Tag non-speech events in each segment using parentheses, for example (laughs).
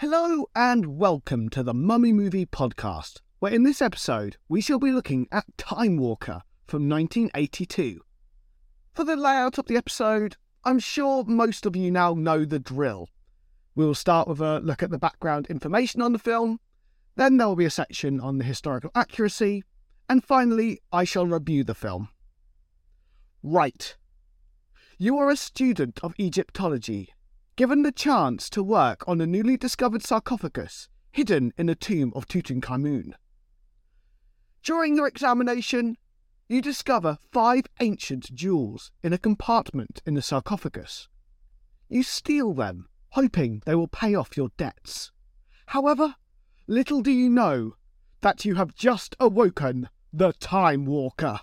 Hello and welcome to the Mummy Movie Podcast, where in this episode we shall be looking at Time Walker from 1982. For the layout of the episode, I'm sure most of you now know the drill. We will start with a look at the background information on the film, then there will be a section on the historical accuracy, and finally I shall review the film. Right. You are a student of Egyptology given the chance to work on a newly discovered sarcophagus hidden in the tomb of Tutankhamun. During your examination, you discover five ancient jewels in a compartment in the sarcophagus. You steal them, hoping they will pay off your debts. However, little do you know that you have just awoken the Time Walker.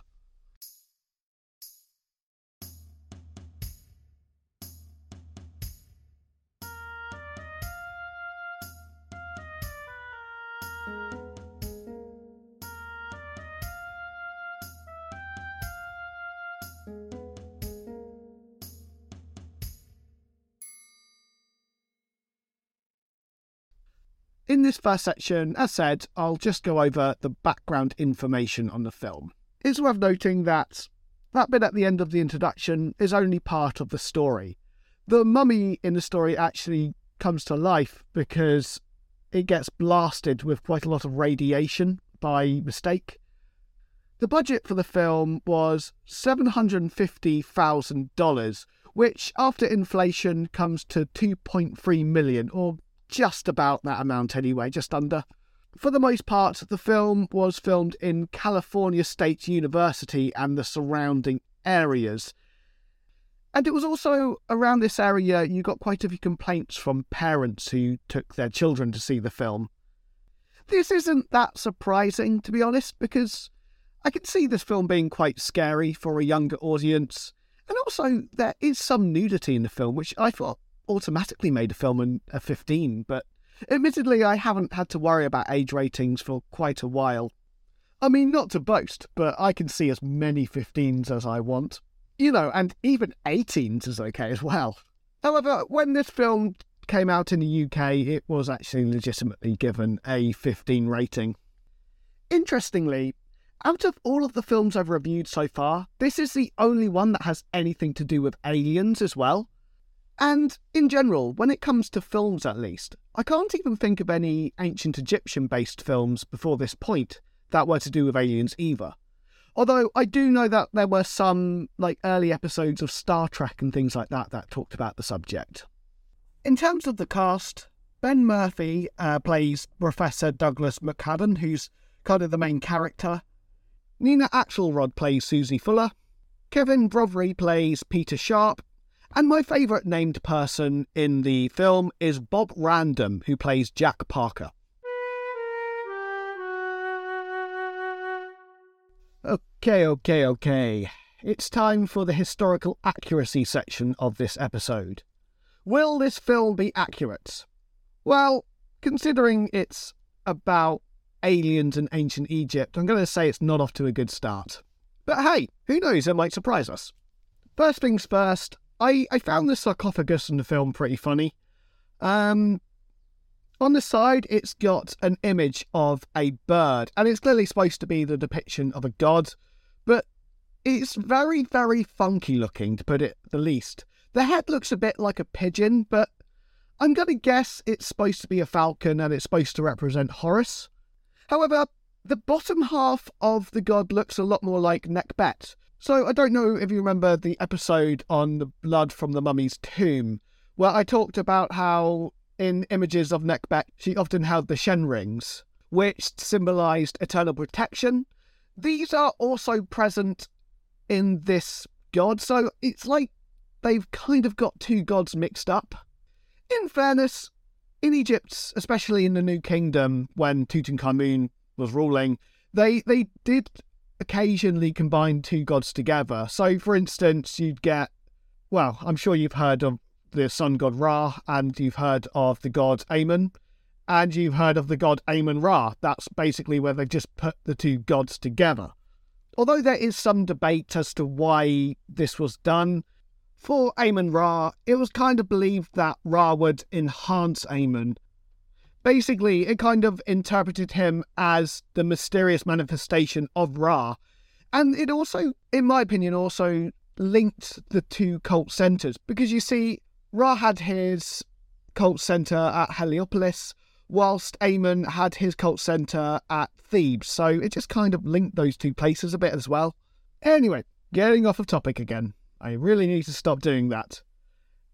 In this first section, as said, I'll just go over the background information on the film. It's worth noting that that bit at the end of the introduction is only part of the story. The mummy in the story actually comes to life because it gets blasted with quite a lot of radiation by mistake. The budget for the film was $750,000, which after inflation comes to 2.3 million or just about that amount anyway, just under. For the most part, the film was filmed in California State University and the surrounding areas. And it was also around this area you got quite a few complaints from parents who took their children to see the film. This isn't that surprising, to be honest, because I can see this film being quite scary for a younger audience. And also, there is some nudity in the film, which I thought automatically made a film in a 15, but admittedly, I haven't had to worry about age ratings for quite a while. I mean, not to boast, but I can see as many 15s as I want. You know, and even 18s is okay as well. However, when this film came out in the UK, it was actually legitimately given a 15 rating. Interestingly, out of all of the films I've reviewed so far, this is the only one that has anything to do with aliens as well. And in general, when it comes to films at least, I can't even think of any ancient Egyptian based films before this point that were to do with aliens either. Although I do know that there were some like early episodes of Star Trek and things like that that talked about the subject. In terms of the cast, Ben Murphy uh, plays Professor Douglas McCadden, who's kind of the main character. Nina Axelrod plays Susie Fuller. Kevin Brophy plays Peter Sharp, and my favourite named person in the film is Bob Random, who plays Jack Parker. Okay, okay, okay. It's time for the historical accuracy section of this episode. Will this film be accurate? Well, considering it's about aliens and ancient Egypt, I'm going to say it's not off to a good start. But hey, who knows, it might surprise us. First things first, I, I found the sarcophagus in the film pretty funny. Um, on the side, it's got an image of a bird, and it's clearly supposed to be the depiction of a god, but it's very, very funky looking, to put it the least. The head looks a bit like a pigeon, but I'm going to guess it's supposed to be a falcon and it's supposed to represent Horus. However, the bottom half of the god looks a lot more like Nekhbet. So I don't know if you remember the episode on the blood from the mummy's tomb, where I talked about how in images of Nekhbet she often held the Shen rings, which symbolized eternal protection. These are also present in this god, so it's like they've kind of got two gods mixed up. In fairness, in Egypt, especially in the New Kingdom, when Tutankhamun was ruling, they they did occasionally combine two gods together. So, for instance, you'd get, well, I'm sure you've heard of the sun god Ra, and you've heard of the god Amun, and you've heard of the god Amun Ra. That's basically where they've just put the two gods together. Although there is some debate as to why this was done, for Amun Ra, it was kind of believed that Ra would enhance Amun. Basically, it kind of interpreted him as the mysterious manifestation of Ra. And it also, in my opinion, also linked the two cult centers because you see, Ra had his cult center at Heliopolis, whilst Amun had his cult center at Thebes. So it just kind of linked those two places a bit as well. Anyway, getting off of topic again. I really need to stop doing that.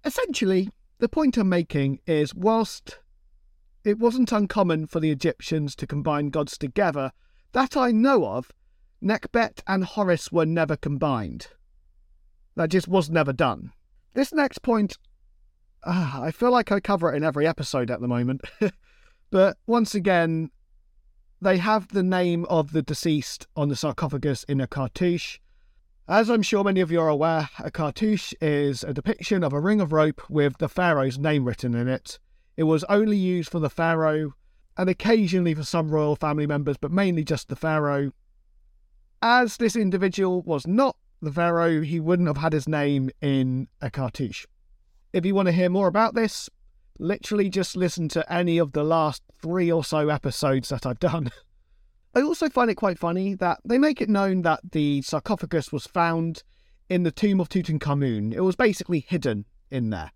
Essentially, the point I'm making is whilst it wasn't uncommon for the Egyptians to combine gods together, that I know of, Nekhbet and Horus were never combined. That just was never done. This next point, uh, I feel like I cover it in every episode at the moment. (laughs) but once again, they have the name of the deceased on the sarcophagus in a cartouche, as I'm sure many of you are aware, a cartouche is a depiction of a ring of rope with the pharaoh's name written in it. It was only used for the pharaoh and occasionally for some royal family members, but mainly just the pharaoh. As this individual was not the pharaoh, he wouldn't have had his name in a cartouche. If you want to hear more about this, literally just listen to any of the last three or so episodes that I've done. (laughs) I also find it quite funny that they make it known that the sarcophagus was found in the tomb of Tutankhamun. It was basically hidden in there.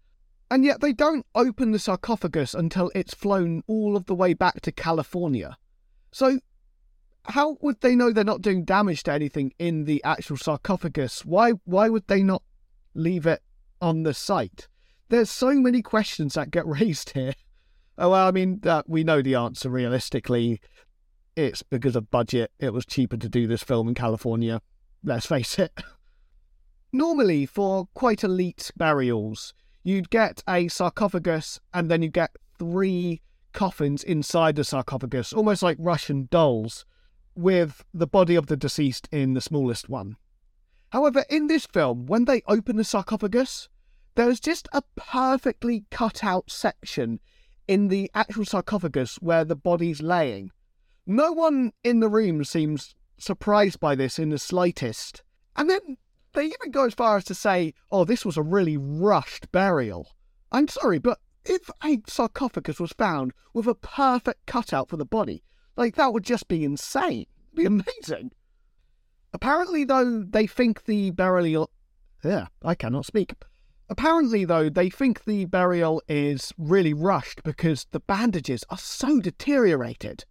And yet they don't open the sarcophagus until it's flown all of the way back to California. So, how would they know they're not doing damage to anything in the actual sarcophagus? Why, why would they not leave it on the site? There's so many questions that get (laughs) raised here. Oh, well, I mean, we know the answer realistically it's because of budget. It was cheaper to do this film in California. Let's face it. (laughs) Normally, for quite elite burials, you'd get a sarcophagus and then you get three coffins inside the sarcophagus, almost like Russian dolls, with the body of the deceased in the smallest one. However, in this film, when they open the sarcophagus, there's just a perfectly cut out section in the actual sarcophagus where the body's laying. No one in the room seems surprised by this in the slightest. And then they even go as far as to say, oh, this was a really rushed burial. I'm sorry, but if a sarcophagus was found with a perfect cutout for the body, like that would just be insane. It'd be amazing. Apparently, though, they think the burial. Yeah, I cannot speak. Apparently, though, they think the burial is really rushed because the bandages are so deteriorated.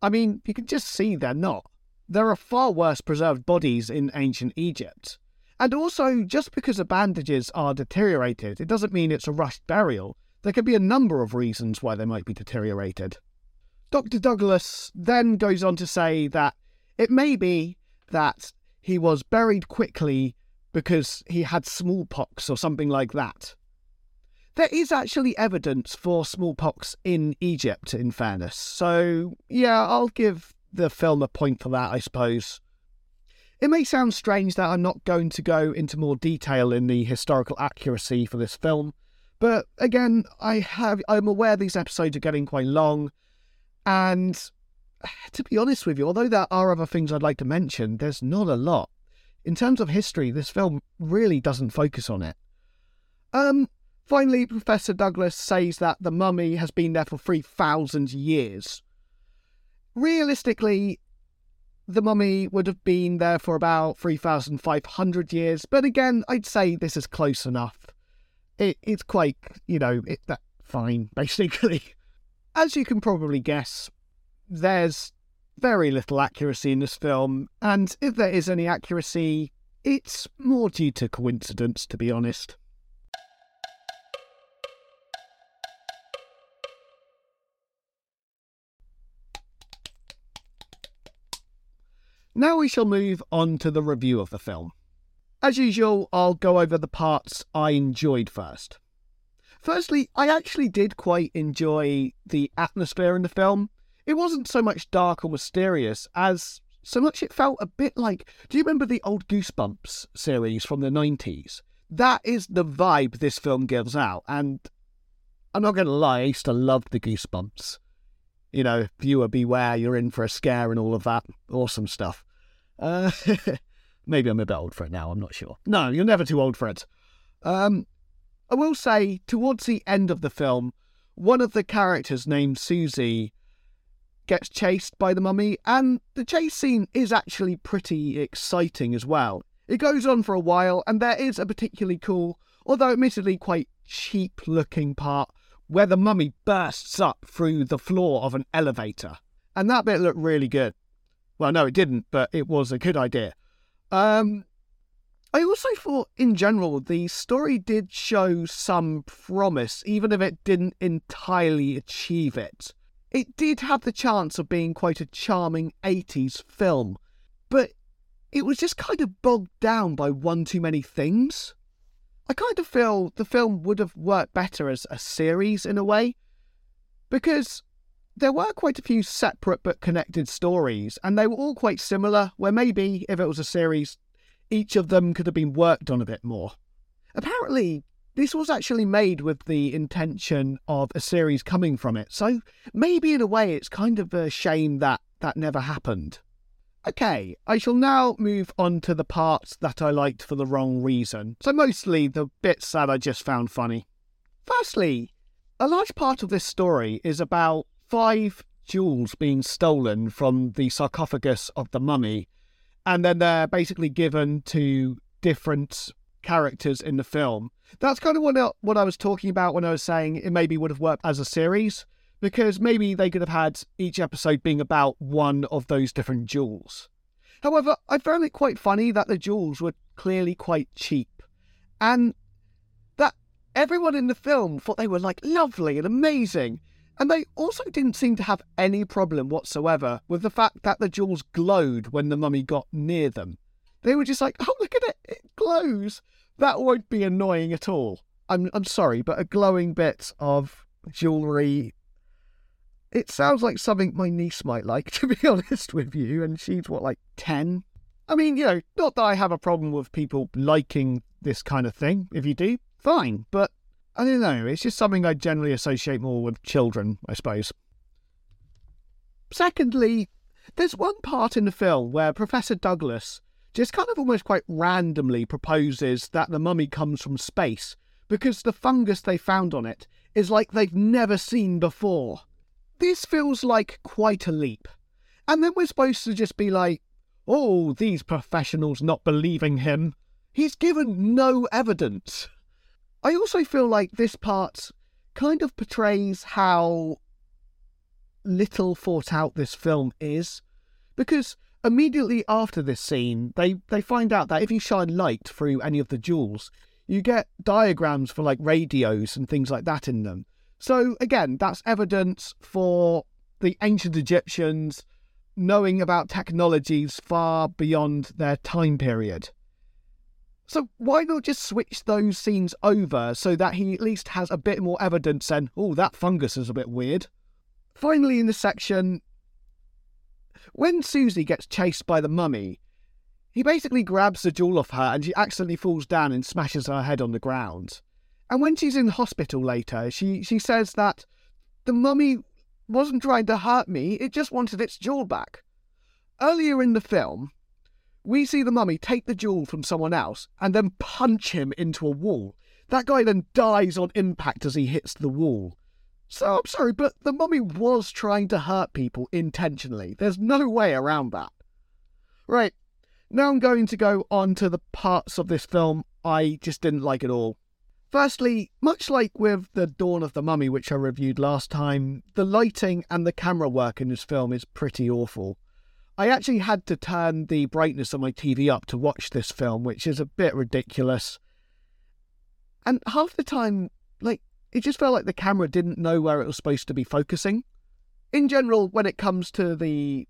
I mean, you can just see they're not. There are far worse preserved bodies in ancient Egypt. And also, just because the bandages are deteriorated, it doesn't mean it's a rushed burial. There could be a number of reasons why they might be deteriorated. Dr. Douglas then goes on to say that it may be that he was buried quickly because he had smallpox or something like that. There is actually evidence for smallpox in Egypt, in fairness. So, yeah, I'll give the film a point for that, I suppose. It may sound strange that I'm not going to go into more detail in the historical accuracy for this film, But again, I have I'm aware these episodes are getting quite long, and to be honest with you, although there are other things I'd like to mention, there's not a lot. In terms of history, this film really doesn't focus on it. Um, finally, Professor Douglas says that the mummy has been there for 3,000 years. Realistically, the mummy would have been there for about 3,500 years, but again, I'd say this is close enough. It, it's quite, you know, it, that fine, (laughs) basically. As you can probably guess, there's very little accuracy in this film, and if there is any accuracy, it's more due to coincidence, to be honest. Now we shall move on to the review of the film. As usual, I'll go over the parts I enjoyed first. Firstly, I actually did quite enjoy the atmosphere in the film. It wasn't so much dark or mysterious as so much it felt a bit like do you remember the old Goosebumps series from the 90s? That is the vibe this film gives out, and I'm not going to lie, I used to love the Goosebumps. You know, viewer beware, you're in for a scare and all of that awesome stuff. Uh, (laughs) maybe I'm a bit old for it now, I'm not sure. No, you're never too old for it. Um, I will say, towards the end of the film, one of the characters named Susie gets chased by the mummy, and the chase scene is actually pretty exciting as well. It goes on for a while, and there is a particularly cool, although admittedly quite cheap looking part where the mummy bursts up through the floor of an elevator. And that bit looked really good. Well, no, it didn't, but it was a good idea. Um, I also thought, in general, the story did show some promise, even if it didn't entirely achieve it. It did have the chance of being quite a charming 80s film, but it was just kind of bogged down by one too many things. I kind of feel the film would have worked better as a series in a way, because there were quite a few separate but connected stories, and they were all quite similar, where maybe if it was a series, each of them could have been worked on a bit more. Apparently, this was actually made with the intention of a series coming from it, so maybe in a way it's kind of a shame that that never happened. Okay, I shall now move on to the parts that I liked for the wrong reason, so mostly the bits that I just found funny. Firstly, a large part of this story is about five jewels being stolen from the sarcophagus of the mummy, and then they're basically given to different characters in the film. That's kind of what I, what I was talking about when I was saying it maybe would have worked as a series, because maybe they could have had each episode being about one of those different jewels. However, I found it quite funny that the jewels were clearly quite cheap, and that everyone in the film thought they were like lovely and amazing, and they also didn't seem to have any problem whatsoever with the fact that the jewels glowed when the mummy got near them. They were just like, oh, look at it, it glows. That won't be annoying at all. I'm, I'm sorry, but a glowing bit of jewellery. It sounds like something my niece might like, (laughs) to be honest with you, and she's what, like 10? I mean, you know, not that I have a problem with people liking this kind of thing. If you do, fine, but I don't know. It's just something I generally associate more with children, I suppose. Secondly, there's one part in the film where Professor Douglas just kind of almost quite randomly proposes that the mummy comes from space because the fungus they found on it is like they've never seen before. This feels like quite a leap. And then we're supposed to just be like, oh, these professionals not believing him. He's given no evidence. I also feel like this part kind of portrays how little thought out this film is. Because immediately after this scene, they, they find out that if you shine light through any of the jewels, you get diagrams for like radios and things like that in them. So again, that's evidence for the ancient Egyptians knowing about technologies far beyond their time period. So why not just switch those scenes over so that he at least has a bit more evidence and, oh, that fungus is a bit weird. Finally, in the section, when Susie gets chased by the mummy, he basically grabs the jewel off her and she accidentally falls down and smashes her head on the ground. And when she's in the hospital later, she, she says that the mummy wasn't trying to hurt me, it just wanted its jewel back. Earlier in the film, we see the mummy take the jewel from someone else and then punch him into a wall. That guy then dies on impact as he hits the wall. So I'm sorry, but the mummy was trying to hurt people intentionally. There's no way around that. Right, now I'm going to go on to the parts of this film I just didn't like at all. Firstly, much like with The Dawn of the Mummy, which I reviewed last time, the lighting and the camera work in this film is pretty awful. I actually had to turn the brightness on my TV up to watch this film, which is a bit ridiculous. And half the time, like, it just felt like the camera didn't know where it was supposed to be focusing. In general, when it comes to the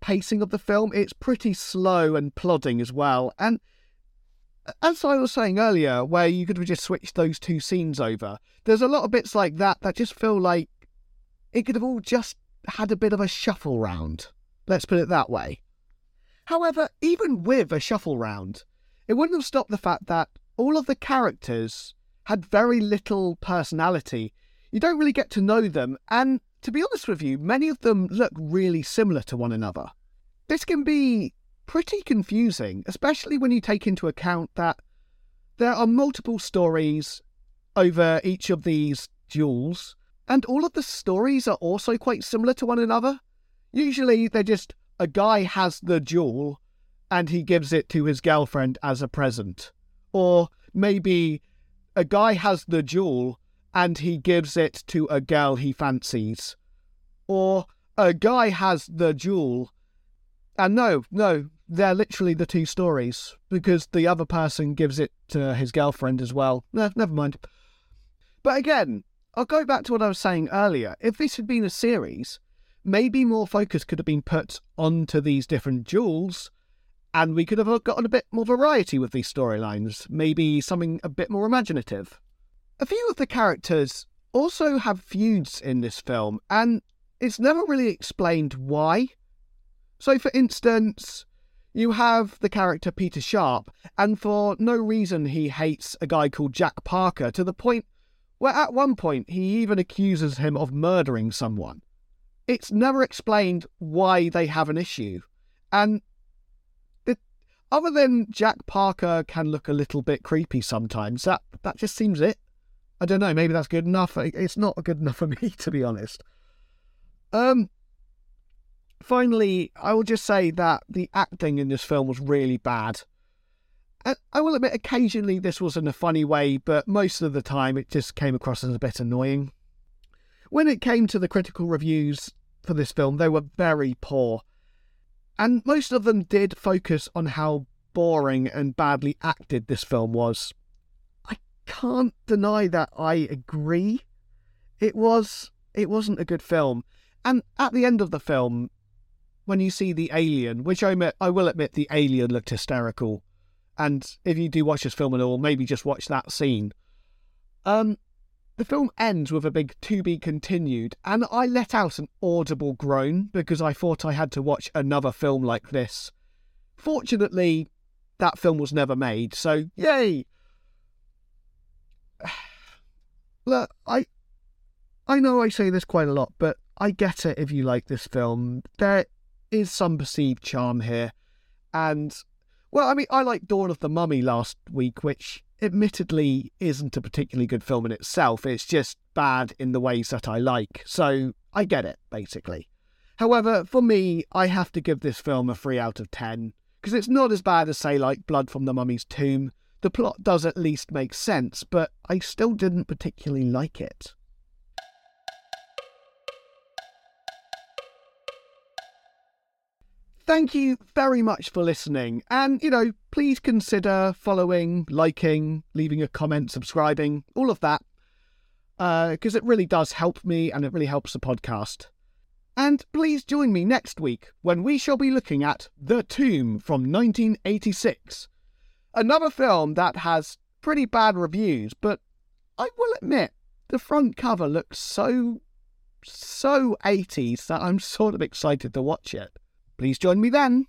pacing of the film, it's pretty slow and plodding as well. And as I was saying earlier, where you could have just switched those two scenes over, there's a lot of bits like that that just feel like it could have all just had a bit of a shuffle round. Let's put it that way. However, even with a shuffle round, it wouldn't have stopped the fact that all of the characters had very little personality. You don't really get to know them, and to be honest with you, many of them look really similar to one another. This can be pretty confusing, especially when you take into account that there are multiple stories over each of these duels, and all of the stories are also quite similar to one another. Usually, they're just a guy has the jewel and he gives it to his girlfriend as a present. Or maybe a guy has the jewel and he gives it to a girl he fancies. Or a guy has the jewel. And no, no, they're literally the two stories because the other person gives it to his girlfriend as well. No, never mind. But again, I'll go back to what I was saying earlier. If this had been a series, maybe more focus could have been put onto these different jewels and we could have gotten a bit more variety with these storylines, maybe something a bit more imaginative. A few of the characters also have feuds in this film, and it's never really explained why. So, for instance, you have the character Peter Sharp, and for no reason he hates a guy called Jack Parker to the point where at one point he even accuses him of murdering someone. It's never explained why they have an issue. And the, other than Jack Parker can look a little bit creepy sometimes, that, that just seems it. I don't know, maybe that's good enough. It's not good enough for (laughs) me, to be honest. Um, finally, I will just say that the acting in this film was really bad. I will admit, occasionally this was in a funny way, but most of the time it just came across as a bit annoying. When it came to the critical reviews for this film, they were very poor. And most of them did focus on how boring and badly acted this film was. I can't deny that I agree. It was it wasn't a good film. And at the end of the film, when you see the alien, which I admit, I will admit the alien looked hysterical. And if you do watch this film at all, maybe just watch that scene. Um, the film ends with a big to be continued, and I let out an audible groan because I thought I had to watch another film like this. Fortunately, that film was never made, so yay! (sighs) Look, I I know I say this quite a lot, but I get it if you like this film. There is some perceived charm here, and well, I mean, I like Dawn of the Mummy last week, which admittedly isn't a particularly good film in itself. It's just bad in the ways that I like. So I get it, basically. However, for me, I have to give this film a 3 out of 10, because it's not as bad as, say, like Blood from the Mummy's Tomb. The plot does at least make sense, but I still didn't particularly like it. Thank you very much for listening. And, you know, please consider following, liking, leaving a comment, subscribing, all of that, because uh, it really does help me and it really helps the podcast. And please join me next week when we shall be looking at The Tomb from 1986. Another film that has pretty bad reviews, but I will admit, the front cover looks so, so 80s that I'm sort of excited to watch it. Please join me then.